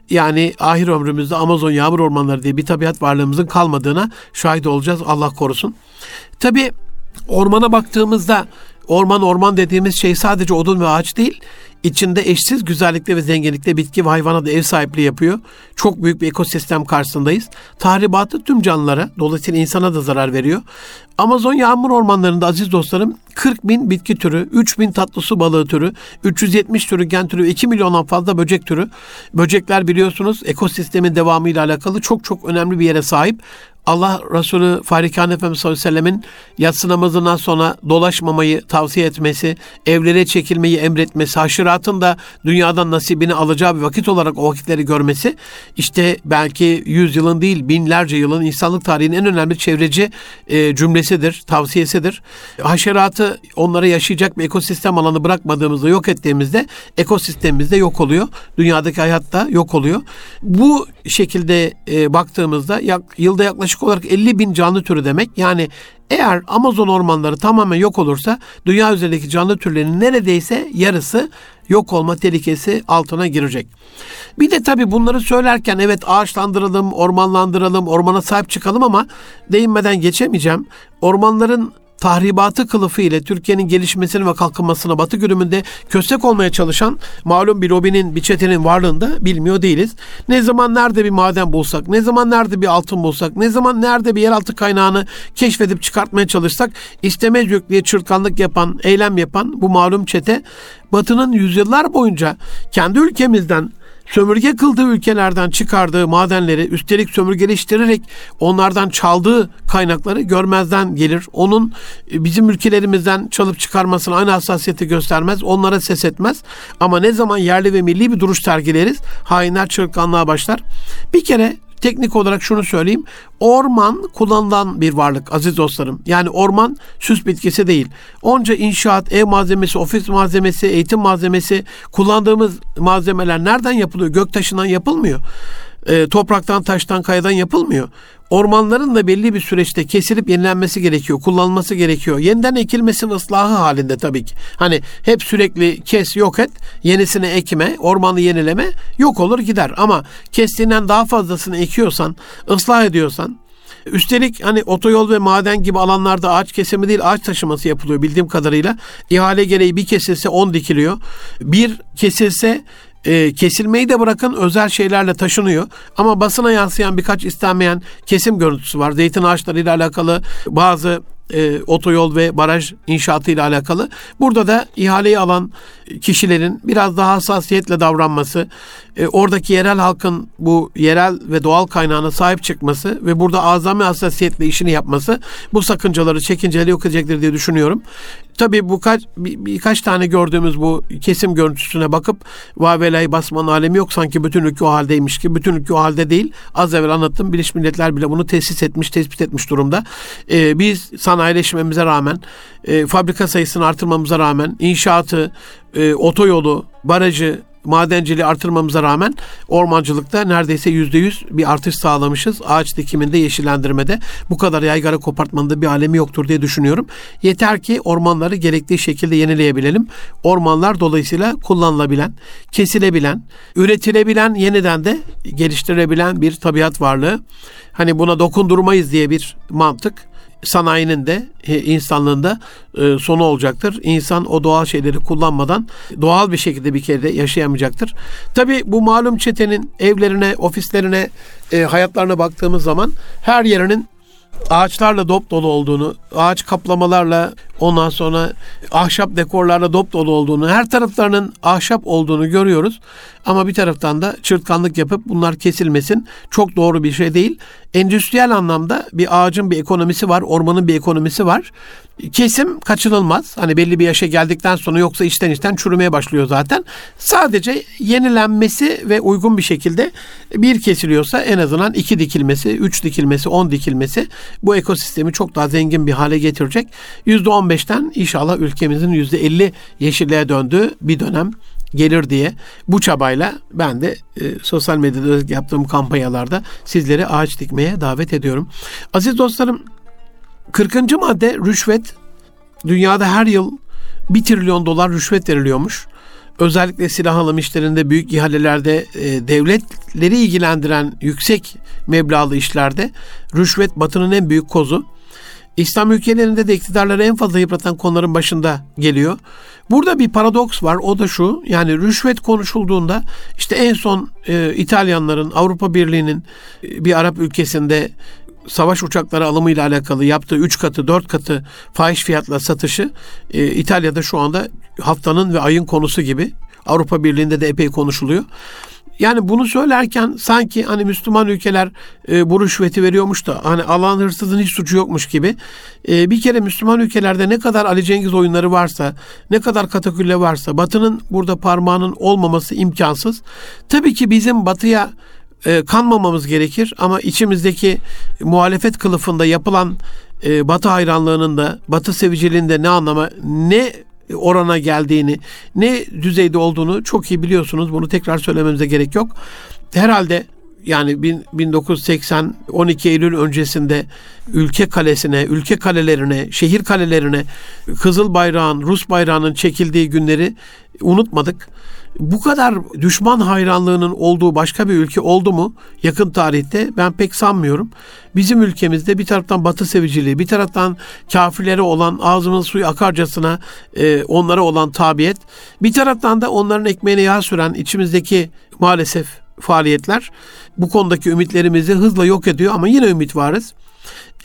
yani ahir ömrümüzde Amazon yağmur ormanları diye bir tabiat varlığımızın kalmadığına şahit olacağız. Allah korusun. Tabi ormana baktığımızda Orman orman dediğimiz şey sadece odun ve ağaç değil, içinde eşsiz güzellikte ve zenginlikte bitki ve hayvana da ev sahipliği yapıyor. Çok büyük bir ekosistem karşısındayız. Tahribatı tüm canlılara, dolayısıyla insana da zarar veriyor. Amazon yağmur ormanlarında aziz dostlarım 40 bin bitki türü, 3 bin tatlı su balığı türü, 370 türü gen türü, 2 milyondan fazla böcek türü. Böcekler biliyorsunuz ekosistemin devamıyla alakalı çok çok önemli bir yere sahip. Allah Resulü Farikhan Efendimiz sallallahu aleyhi ve sellemin yatsı namazından sonra dolaşmamayı tavsiye etmesi, evlere çekilmeyi emretmesi, haşıratın da dünyadan nasibini alacağı bir vakit olarak o vakitleri görmesi, işte belki yüz yılın değil binlerce yılın insanlık tarihinin en önemli çevreci e, cümlesidir, tavsiyesidir. Haşeratı onlara yaşayacak bir ekosistem alanı bırakmadığımızda, yok ettiğimizde ekosistemimiz de yok oluyor. Dünyadaki hayat da yok oluyor. Bu şekilde e, baktığımızda yılda yaklaşık yaklaşık olarak 50 bin canlı türü demek. Yani eğer Amazon ormanları tamamen yok olursa dünya üzerindeki canlı türlerinin neredeyse yarısı yok olma tehlikesi altına girecek. Bir de tabii bunları söylerken evet ağaçlandıralım, ormanlandıralım, ormana sahip çıkalım ama değinmeden geçemeyeceğim. Ormanların tahribatı kılıfı ile Türkiye'nin gelişmesine ve kalkınmasına Batı görümünde köstek olmaya çalışan malum bir lobinin, bir çetenin varlığında bilmiyor değiliz. Ne zaman nerede bir maden bulsak, ne zaman nerede bir altın bulsak, ne zaman nerede bir yeraltı kaynağını keşfedip çıkartmaya çalışsak istemez yok diye çırtkanlık yapan, eylem yapan bu malum çete Batı'nın yüzyıllar boyunca kendi ülkemizden sömürge kıldığı ülkelerden çıkardığı madenleri üstelik sömürgeleştirerek onlardan çaldığı kaynakları görmezden gelir. Onun e, bizim ülkelerimizden çalıp çıkarmasına aynı hassasiyeti göstermez. Onlara ses etmez. Ama ne zaman yerli ve milli bir duruş sergileriz hainler çırtkanlığa başlar. Bir kere teknik olarak şunu söyleyeyim. Orman kullanılan bir varlık aziz dostlarım. Yani orman süs bitkisi değil. Onca inşaat, ev malzemesi, ofis malzemesi, eğitim malzemesi kullandığımız malzemeler nereden yapılıyor? Göktaşından yapılmıyor. E, topraktan, taştan, kayadan yapılmıyor. Ormanların da belli bir süreçte kesilip yenilenmesi gerekiyor, kullanılması gerekiyor. Yeniden ekilmesi ve ıslahı halinde tabii ki. Hani hep sürekli kes, yok et, yenisini ekme, ormanı yenileme yok olur gider. Ama kestiğinden daha fazlasını ekiyorsan, ıslah ediyorsan, Üstelik hani otoyol ve maden gibi alanlarda ağaç kesimi değil ağaç taşıması yapılıyor bildiğim kadarıyla. İhale gereği bir kesilse 10 dikiliyor. Bir kesilse e, kesilmeyi de bırakın özel şeylerle taşınıyor. Ama basına yansıyan birkaç istenmeyen kesim görüntüsü var. Zeytin ağaçları ile alakalı bazı e, otoyol ve baraj inşaatı ile alakalı. Burada da ihaleyi alan kişilerin biraz daha hassasiyetle davranması, e, oradaki yerel halkın bu yerel ve doğal kaynağına sahip çıkması ve burada azami hassasiyetle işini yapması bu sakıncaları, çekinceleri yok edecektir diye düşünüyorum. Tabii bu kaç, bir, birkaç tane gördüğümüz bu kesim görüntüsüne bakıp vavelayı basmanın alemi yok sanki bütün ülke o haldeymiş ki bütün ülke o halde değil. Az evvel anlattım Birleşmiş Milletler bile bunu tesis etmiş, tespit etmiş durumda. Ee, biz sanayileşmemize rağmen, e, fabrika sayısını artırmamıza rağmen, inşaatı, e, otoyolu, barajı, madenciliği artırmamıza rağmen ormancılıkta neredeyse yüzde yüz bir artış sağlamışız. Ağaç dikiminde, yeşillendirmede bu kadar yaygara kopartmanın bir alemi yoktur diye düşünüyorum. Yeter ki ormanları gerektiği şekilde yenileyebilelim. Ormanlar dolayısıyla kullanılabilen, kesilebilen, üretilebilen, yeniden de geliştirebilen bir tabiat varlığı. Hani buna dokundurmayız diye bir mantık sanayinin de e, insanlığın da e, sonu olacaktır. İnsan o doğal şeyleri kullanmadan doğal bir şekilde bir kere de yaşayamayacaktır. Tabi bu malum çetenin evlerine, ofislerine, e, hayatlarına baktığımız zaman her yerinin ağaçlarla dop dolu olduğunu, ağaç kaplamalarla ondan sonra ahşap dekorlarla dop dolu olduğunu, her taraflarının ahşap olduğunu görüyoruz. Ama bir taraftan da çırtkanlık yapıp bunlar kesilmesin çok doğru bir şey değil. Endüstriyel anlamda bir ağacın bir ekonomisi var, ormanın bir ekonomisi var. Kesim kaçınılmaz. Hani belli bir yaşa geldikten sonra yoksa içten içten çürümeye başlıyor zaten. Sadece yenilenmesi ve uygun bir şekilde bir kesiliyorsa en azından iki dikilmesi, üç dikilmesi, on dikilmesi bu ekosistemi çok daha zengin bir hale getirecek. Yüzde on beşten inşallah ülkemizin yüzde elli yeşilliğe döndüğü bir dönem gelir diye bu çabayla ben de e, sosyal medyada yaptığım kampanyalarda sizleri ağaç dikmeye davet ediyorum. Aziz dostlarım 40. madde rüşvet. Dünyada her yıl 1 trilyon dolar rüşvet veriliyormuş. Özellikle silah alım işlerinde, büyük ihalelerde, e, devletleri ilgilendiren yüksek meblağlı işlerde rüşvet batının en büyük kozu. İslam ülkelerinde de iktidarları en fazla yıpratan konuların başında geliyor. Burada bir paradoks var. O da şu. Yani rüşvet konuşulduğunda işte en son e, İtalyanların Avrupa Birliği'nin e, bir Arap ülkesinde savaş uçakları alımıyla alakalı yaptığı 3 katı 4 katı fahiş fiyatla satışı e, İtalya'da şu anda haftanın ve ayın konusu gibi. Avrupa Birliği'nde de epey konuşuluyor. Yani bunu söylerken sanki hani Müslüman ülkeler e, bu rüşveti veriyormuş da hani alan hırsızın hiç suçu yokmuş gibi. E, bir kere Müslüman ülkelerde ne kadar Ali Cengiz oyunları varsa, ne kadar katakülle varsa Batı'nın burada parmağının olmaması imkansız. Tabii ki bizim Batı'ya e, kanmamamız gerekir ama içimizdeki muhalefet kılıfında yapılan e, Batı hayranlığının da Batı seviciliğinde ne anlama ne orana geldiğini, ne düzeyde olduğunu çok iyi biliyorsunuz. Bunu tekrar söylememize gerek yok. Herhalde yani 1980 12 Eylül öncesinde ülke kalesine, ülke kalelerine, şehir kalelerine Kızıl bayrağın, Rus bayrağının çekildiği günleri unutmadık. Bu kadar düşman hayranlığının olduğu başka bir ülke oldu mu yakın tarihte ben pek sanmıyorum. Bizim ülkemizde bir taraftan batı seviciliği, bir taraftan kafirlere olan ağzımın suyu akarcasına e, onlara olan tabiyet, bir taraftan da onların ekmeğine yağ süren içimizdeki maalesef faaliyetler bu konudaki ümitlerimizi hızla yok ediyor ama yine ümit varız.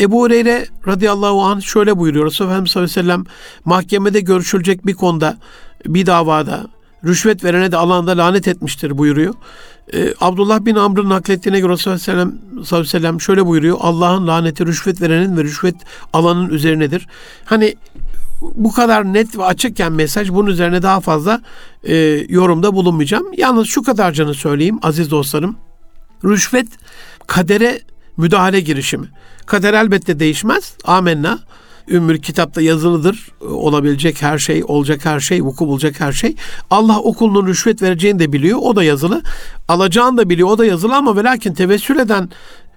Ebu Hureyre radıyallahu anh şöyle buyuruyor. Efendimiz sallallahu aleyhi ve sellem mahkemede görüşülecek bir konuda bir davada rüşvet verene de alanda lanet etmiştir buyuruyor. Ee, Abdullah bin Amr'ın naklettiğine göre sallallahu aleyhi ve sellem şöyle buyuruyor. Allah'ın laneti rüşvet verenin ve rüşvet alanın üzerinedir. Hani bu kadar net ve açıkken mesaj bunun üzerine daha fazla e, yorumda bulunmayacağım. Yalnız şu kadarcını söyleyeyim aziz dostlarım. Rüşvet kadere müdahale girişimi. Kader elbette değişmez. Amenna. Ümmül kitapta yazılıdır. Olabilecek her şey, olacak her şey, vuku bulacak her şey. Allah okulunun rüşvet vereceğini de biliyor. O da yazılı. Alacağını da biliyor. O da yazılı ama ve lakin tevessül eden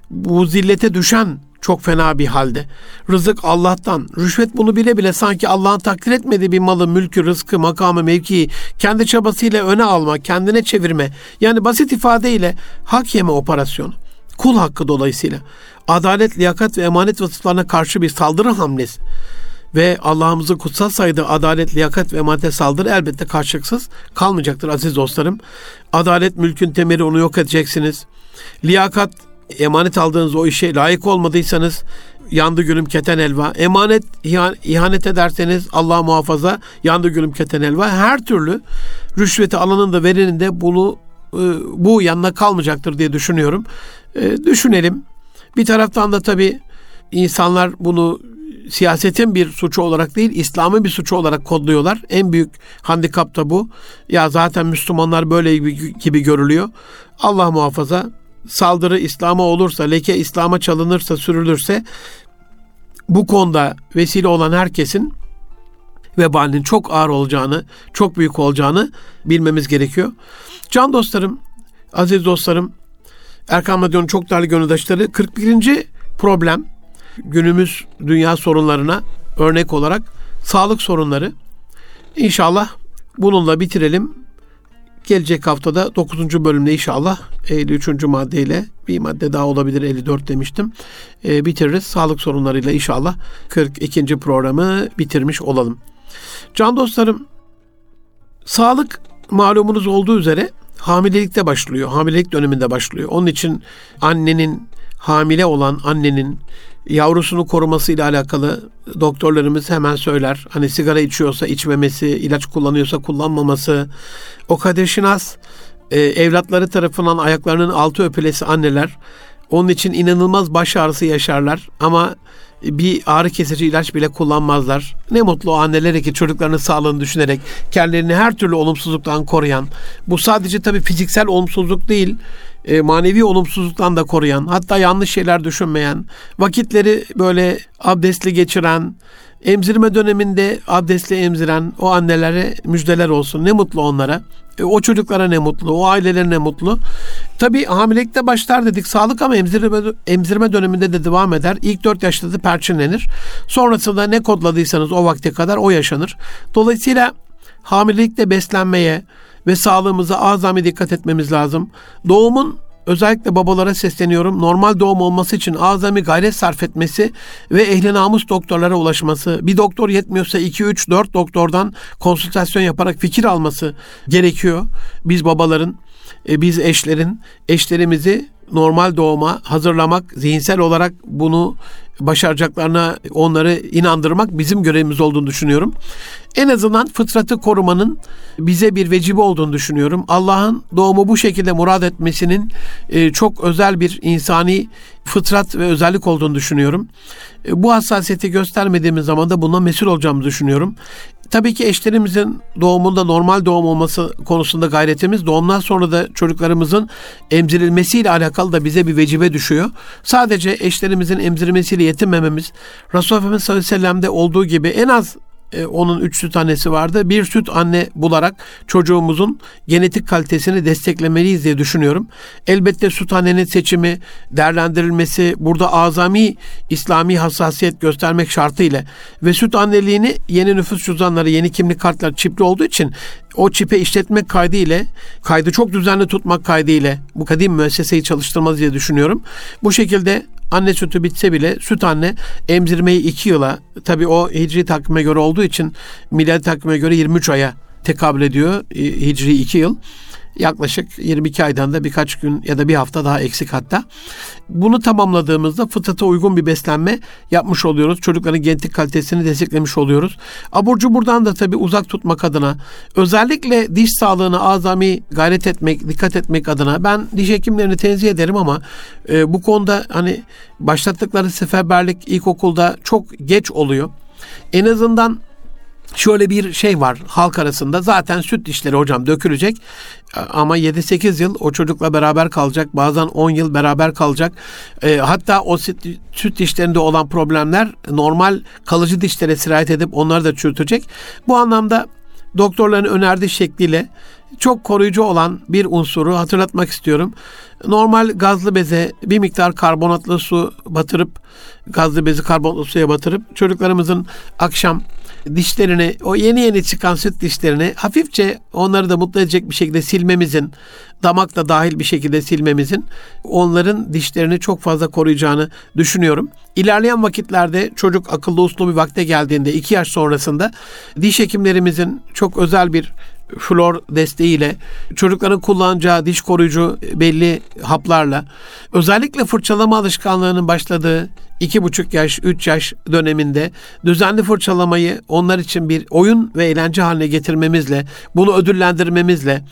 bu zillete düşen çok fena bir halde. Rızık Allah'tan. Rüşvet bunu bile bile sanki Allah'ın takdir etmediği bir malı, mülkü, rızkı, makamı, mevkiyi kendi çabasıyla öne alma, kendine çevirme. Yani basit ifadeyle hak yeme operasyonu. Kul hakkı dolayısıyla. Adalet, liyakat ve emanet vasıflarına karşı bir saldırı hamlesi ve Allah'ımızı kutsal sayıda adalet, liyakat ve emanete saldırı elbette karşılıksız kalmayacaktır aziz dostlarım. Adalet mülkün temeli onu yok edeceksiniz. Liyakat emanet aldığınız o işe layık olmadıysanız yandı gülüm keten elva. Emanet ihanet ederseniz Allah muhafaza yandı gülüm keten elva. Her türlü rüşveti alanın da verenin de bunu e, bu yanına kalmayacaktır diye düşünüyorum. E, düşünelim. Bir taraftan da tabii insanlar bunu siyasetin bir suçu olarak değil, İslam'ın bir suçu olarak kodluyorlar. En büyük handikap da bu. Ya zaten Müslümanlar böyle gibi, gibi görülüyor. Allah muhafaza saldırı İslam'a olursa, leke İslam'a çalınırsa, sürülürse bu konuda vesile olan herkesin vebalinin çok ağır olacağını, çok büyük olacağını bilmemiz gerekiyor. Can dostlarım, aziz dostlarım, Erkam Radyo'nun çok değerli gönüldaşları 41. problem günümüz dünya sorunlarına örnek olarak sağlık sorunları. İnşallah bununla bitirelim. Gelecek haftada 9. bölümde inşallah 53. maddeyle bir madde daha olabilir 54 demiştim. E, bitiririz. Sağlık sorunlarıyla inşallah 42. programı bitirmiş olalım. Can dostlarım sağlık malumunuz olduğu üzere hamilelikte başlıyor. Hamilelik döneminde başlıyor. Onun için annenin hamile olan annenin yavrusunu koruması ile alakalı doktorlarımız hemen söyler. Hani sigara içiyorsa içmemesi, ilaç kullanıyorsa kullanmaması. O kader şinas e, evlatları tarafından ayaklarının altı öpülesi anneler. Onun için inanılmaz baş ağrısı yaşarlar ama bir ağrı kesici ilaç bile kullanmazlar. Ne mutlu o annelere ki çocuklarının sağlığını düşünerek kendilerini her türlü olumsuzluktan koruyan. Bu sadece tabii fiziksel olumsuzluk değil, e, manevi olumsuzluktan da koruyan, hatta yanlış şeyler düşünmeyen, vakitleri böyle abdestli geçiren, emzirme döneminde abdestli emziren o annelere müjdeler olsun. Ne mutlu onlara. E, o çocuklara ne mutlu, o ailelere ne mutlu. Tabi hamilelikte başlar dedik sağlık ama emzirme, emzirme döneminde de devam eder. İlk 4 yaşta da perçinlenir. Sonrasında ne kodladıysanız o vakte kadar o yaşanır. Dolayısıyla hamilelikte beslenmeye ve sağlığımıza azami dikkat etmemiz lazım. Doğumun özellikle babalara sesleniyorum. Normal doğum olması için azami gayret sarf etmesi ve ehli namus doktorlara ulaşması. Bir doktor yetmiyorsa 2 3 4 doktordan konsültasyon yaparak fikir alması gerekiyor. Biz babaların, e, biz eşlerin eşlerimizi normal doğuma hazırlamak, zihinsel olarak bunu başaracaklarına onları inandırmak bizim görevimiz olduğunu düşünüyorum. En azından fıtratı korumanın bize bir vecibi olduğunu düşünüyorum. Allah'ın doğumu bu şekilde murad etmesinin e, çok özel bir insani fıtrat ve özellik olduğunu düşünüyorum. E, bu hassasiyeti göstermediğimiz zaman da bundan mesul olacağımızı düşünüyorum. Tabii ki eşlerimizin doğumunda normal doğum olması konusunda gayretimiz doğumdan sonra da çocuklarımızın emzirilmesiyle alakalı da bize bir vecibe düşüyor. Sadece eşlerimizin emzirmesiyle yetinmememiz Resulullah Efendimiz sallallahu aleyhi ve sellem'de olduğu gibi en az e, onun üç süt annesi vardı. Bir süt anne bularak çocuğumuzun genetik kalitesini desteklemeliyiz diye düşünüyorum. Elbette süt annenin seçimi, değerlendirilmesi, burada azami İslami hassasiyet göstermek şartıyla ve süt anneliğini yeni nüfus cüzdanları, yeni kimlik kartları çipli olduğu için o çipe işletmek kaydı ile kaydı çok düzenli tutmak kaydı ile bu kadim müesseseyi çalıştırmaz diye düşünüyorum. Bu şekilde anne sütü bitse bile süt anne emzirmeyi 2 yıla tabi o hicri takvime göre olduğu için miladi takvime göre 23 aya tekabül ediyor e, hicri 2 yıl yaklaşık 22 aydan da birkaç gün ya da bir hafta daha eksik hatta. Bunu tamamladığımızda fıtrata uygun bir beslenme yapmış oluyoruz. Çocukların genetik kalitesini desteklemiş oluyoruz. Aburcu buradan da tabii uzak tutmak adına özellikle diş sağlığına azami gayret etmek, dikkat etmek adına ben diş hekimlerini tenzih ederim ama e, bu konuda hani başlattıkları seferberlik ilkokulda çok geç oluyor. En azından Şöyle bir şey var halk arasında zaten süt dişleri hocam dökülecek ama 7-8 yıl o çocukla beraber kalacak bazen 10 yıl beraber kalacak e, hatta o süt, dişlerinde olan problemler normal kalıcı dişlere sirayet edip onları da çürütecek. Bu anlamda doktorların önerdiği şekliyle çok koruyucu olan bir unsuru hatırlatmak istiyorum. Normal gazlı beze bir miktar karbonatlı su batırıp gazlı bezi karbonatlı suya batırıp çocuklarımızın akşam dişlerini, o yeni yeni çıkan süt dişlerini hafifçe onları da mutlu edecek bir şekilde silmemizin, damak da dahil bir şekilde silmemizin onların dişlerini çok fazla koruyacağını düşünüyorum. İlerleyen vakitlerde çocuk akıllı uslu bir vakte geldiğinde iki yaş sonrasında diş hekimlerimizin çok özel bir flor desteğiyle, çocukların kullanacağı diş koruyucu belli haplarla, özellikle fırçalama alışkanlığının başladığı iki buçuk yaş, üç yaş döneminde düzenli fırçalamayı onlar için bir oyun ve eğlence haline getirmemizle, bunu ödüllendirmemizle,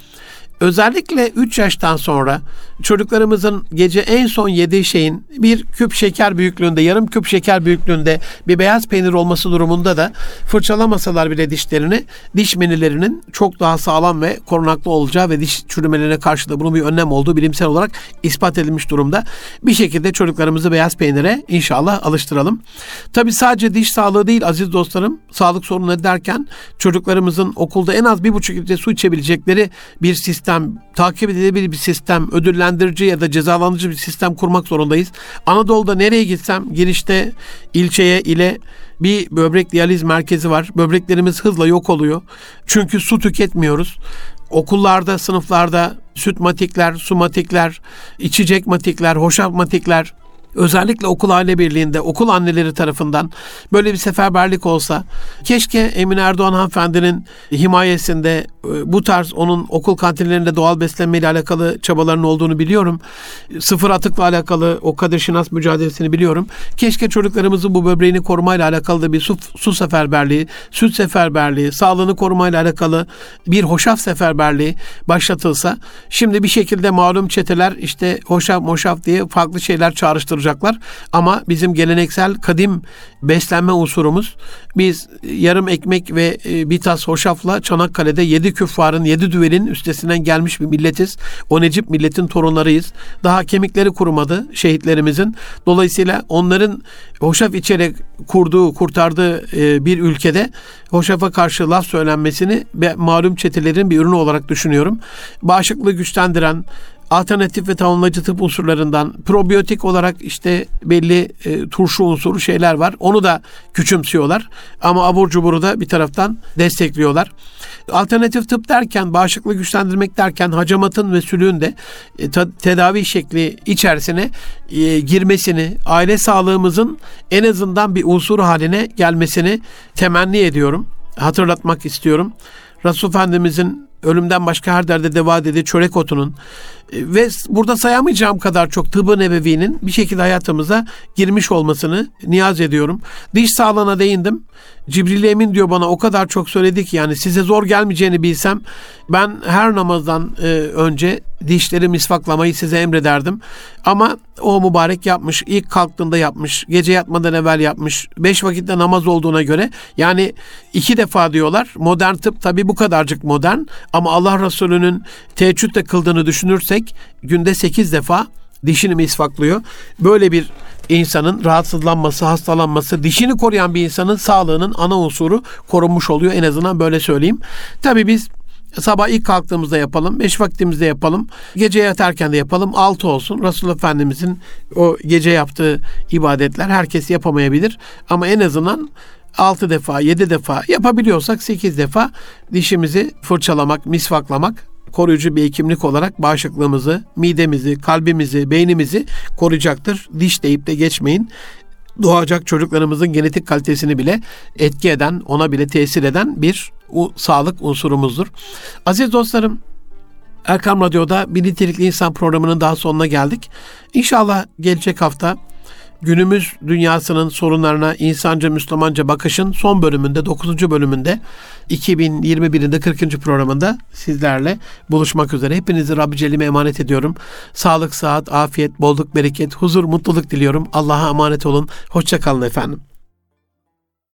Özellikle 3 yaştan sonra çocuklarımızın gece en son yediği şeyin bir küp şeker büyüklüğünde, yarım küp şeker büyüklüğünde bir beyaz peynir olması durumunda da fırçalamasalar bile dişlerini, diş menilerinin çok daha sağlam ve korunaklı olacağı ve diş çürümelerine karşı da bunun bir önlem olduğu bilimsel olarak ispat edilmiş durumda. Bir şekilde çocuklarımızı beyaz peynire inşallah alıştıralım. Tabi sadece diş sağlığı değil aziz dostlarım, sağlık sorunu derken çocuklarımızın okulda en az bir buçuk litre su içebilecekleri bir sistem sistem, takip edilebilir bir sistem, ödüllendirici ya da cezalandırıcı bir sistem kurmak zorundayız. Anadolu'da nereye gitsem girişte ilçeye, ile bir böbrek diyaliz merkezi var. Böbreklerimiz hızla yok oluyor. Çünkü su tüketmiyoruz. Okullarda, sınıflarda süt matikler, su matikler, içecek matikler, hoşaf matikler özellikle okul aile birliğinde okul anneleri tarafından böyle bir seferberlik olsa keşke Emine Erdoğan hanımefendinin himayesinde e, bu tarz onun okul kantinlerinde doğal beslenme ile alakalı çabaların olduğunu biliyorum. Sıfır atıkla alakalı o Kadir Şinas mücadelesini biliyorum. Keşke çocuklarımızın bu böbreğini korumayla alakalı da bir su, su seferberliği, süt seferberliği, sağlığını korumayla alakalı bir hoşaf seferberliği başlatılsa. Şimdi bir şekilde malum çeteler işte hoşaf moşaf diye farklı şeyler çağrıştıracaklar. Ama bizim geleneksel kadim beslenme unsurumuz biz yarım ekmek ve e, bir tas hoşafla Çanakkale'de yedi küffarın, yedi düvelin üstesinden gelmiş bir milletiz. O Necip milletin torunlarıyız. Daha kemikleri kurumadı şehitlerimizin. Dolayısıyla onların hoşaf içerek kurduğu, kurtardığı e, bir ülkede hoşafa karşı laf söylenmesini ve malum çetelerin bir ürünü olarak düşünüyorum. Bağışıklığı güçlendiren, alternatif ve tamamlayıcı tıp unsurlarından probiyotik olarak işte belli e, turşu unsuru şeyler var. Onu da küçümsüyorlar. Ama abur cuburu da bir taraftan destekliyorlar. Alternatif tıp derken, bağışıklığı güçlendirmek derken hacamatın ve sülüğün de e, tedavi şekli içerisine e, girmesini, aile sağlığımızın en azından bir unsur haline gelmesini temenni ediyorum. Hatırlatmak istiyorum. Resul Efendimizin ölümden başka her derde deva dedi çörek otunun ve burada sayamayacağım kadar çok tıbbı nebevinin bir şekilde hayatımıza girmiş olmasını niyaz ediyorum. Diş sağlığına değindim. Cibril Emin diyor bana o kadar çok söyledi ki yani size zor gelmeyeceğini bilsem ben her namazdan e, önce dişleri misvaklamayı size emrederdim. Ama o mübarek yapmış, ilk kalktığında yapmış, gece yatmadan evvel yapmış, beş vakitte namaz olduğuna göre yani iki defa diyorlar. Modern tıp tabi bu kadarcık modern ama Allah Resulü'nün teheccüde kıldığını düşünürsek günde sekiz defa dişini misvaklıyor. Böyle bir insanın rahatsızlanması, hastalanması, dişini koruyan bir insanın sağlığının ana unsuru korunmuş oluyor. En azından böyle söyleyeyim. Tabi biz Sabah ilk kalktığımızda yapalım, beş vaktimizde yapalım, gece yatarken de yapalım, altı olsun. Resulullah Efendimizin o gece yaptığı ibadetler herkes yapamayabilir. Ama en azından altı defa, yedi defa yapabiliyorsak sekiz defa dişimizi fırçalamak, misvaklamak koruyucu bir hekimlik olarak bağışıklığımızı, midemizi, kalbimizi, beynimizi koruyacaktır. Diş deyip de geçmeyin doğacak çocuklarımızın genetik kalitesini bile etki eden, ona bile tesir eden bir u, sağlık unsurumuzdur. Aziz dostlarım, Erkam Radyo'da Bir Nitelikli İnsan programının daha sonuna geldik. İnşallah gelecek hafta günümüz dünyasının sorunlarına insanca Müslümanca bakışın son bölümünde 9. bölümünde 2021'in de 40. programında sizlerle buluşmak üzere. Hepinizi Rabbi Celle'ime emanet ediyorum. Sağlık, sıhhat, afiyet, bolluk, bereket, huzur, mutluluk diliyorum. Allah'a emanet olun. Hoşçakalın efendim.